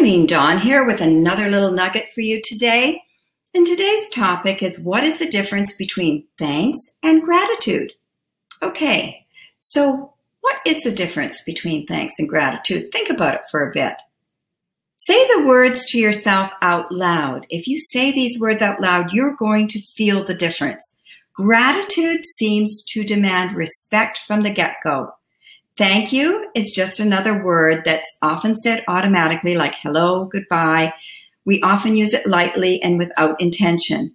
Arlene Dawn here with another little nugget for you today. And today's topic is what is the difference between thanks and gratitude? Okay, so what is the difference between thanks and gratitude? Think about it for a bit. Say the words to yourself out loud. If you say these words out loud, you're going to feel the difference. Gratitude seems to demand respect from the get go. Thank you is just another word that's often said automatically, like hello, goodbye. We often use it lightly and without intention.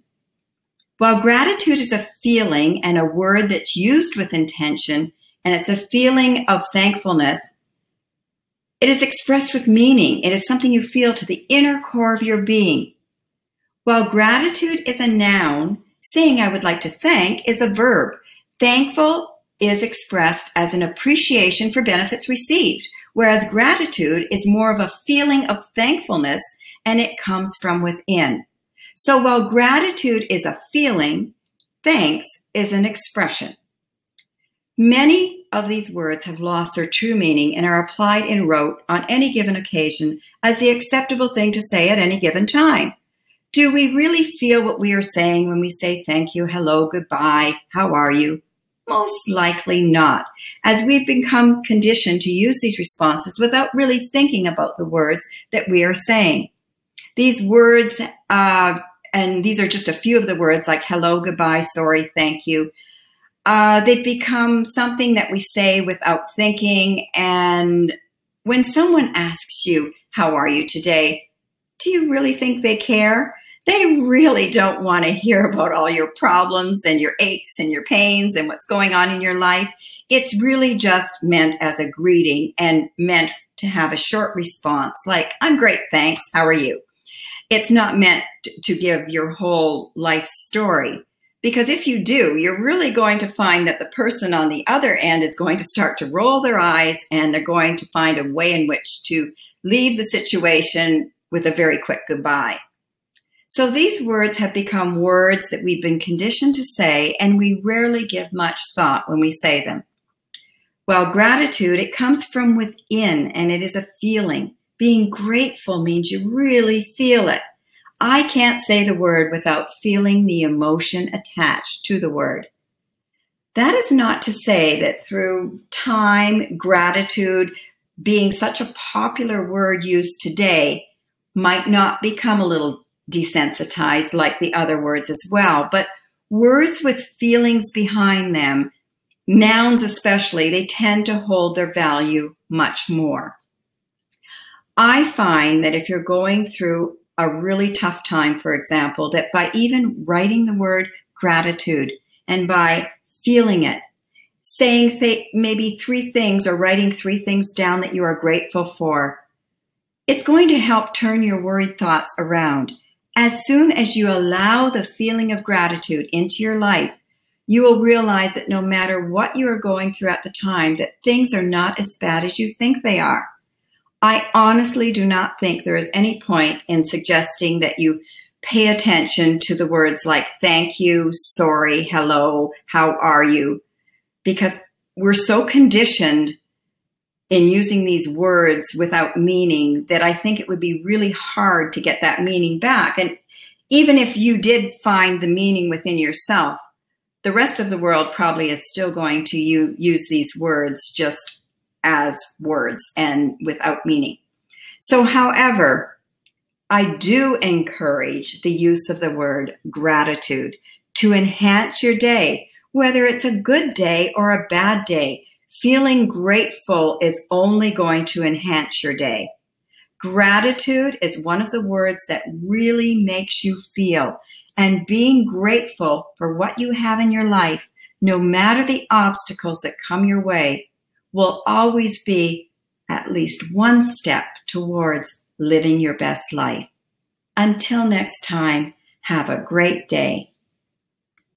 While gratitude is a feeling and a word that's used with intention, and it's a feeling of thankfulness, it is expressed with meaning. It is something you feel to the inner core of your being. While gratitude is a noun, saying I would like to thank is a verb. Thankful is expressed as an appreciation for benefits received, whereas gratitude is more of a feeling of thankfulness and it comes from within. So while gratitude is a feeling, thanks is an expression. Many of these words have lost their true meaning and are applied in rote on any given occasion as the acceptable thing to say at any given time. Do we really feel what we are saying when we say thank you, hello, goodbye, how are you? Most likely not, as we've become conditioned to use these responses without really thinking about the words that we are saying. These words, uh, and these are just a few of the words like hello, goodbye, sorry, thank you. Uh, they've become something that we say without thinking. And when someone asks you, How are you today? Do you really think they care? They really don't want to hear about all your problems and your aches and your pains and what's going on in your life. It's really just meant as a greeting and meant to have a short response like, I'm great, thanks. How are you? It's not meant to give your whole life story. Because if you do, you're really going to find that the person on the other end is going to start to roll their eyes and they're going to find a way in which to leave the situation with a very quick goodbye. So these words have become words that we've been conditioned to say, and we rarely give much thought when we say them. Well, gratitude, it comes from within and it is a feeling. Being grateful means you really feel it. I can't say the word without feeling the emotion attached to the word. That is not to say that through time, gratitude, being such a popular word used today, might not become a little desensitized like the other words as well. But words with feelings behind them, nouns especially, they tend to hold their value much more. I find that if you're going through a really tough time, for example, that by even writing the word gratitude and by feeling it, saying th- maybe three things or writing three things down that you are grateful for, it's going to help turn your worried thoughts around. As soon as you allow the feeling of gratitude into your life, you will realize that no matter what you are going through at the time, that things are not as bad as you think they are. I honestly do not think there is any point in suggesting that you pay attention to the words like thank you, sorry, hello, how are you? Because we're so conditioned in using these words without meaning that I think it would be really hard to get that meaning back. And even if you did find the meaning within yourself, the rest of the world probably is still going to use these words just as words and without meaning. So, however, I do encourage the use of the word gratitude to enhance your day, whether it's a good day or a bad day Feeling grateful is only going to enhance your day. Gratitude is one of the words that really makes you feel. And being grateful for what you have in your life, no matter the obstacles that come your way, will always be at least one step towards living your best life. Until next time, have a great day.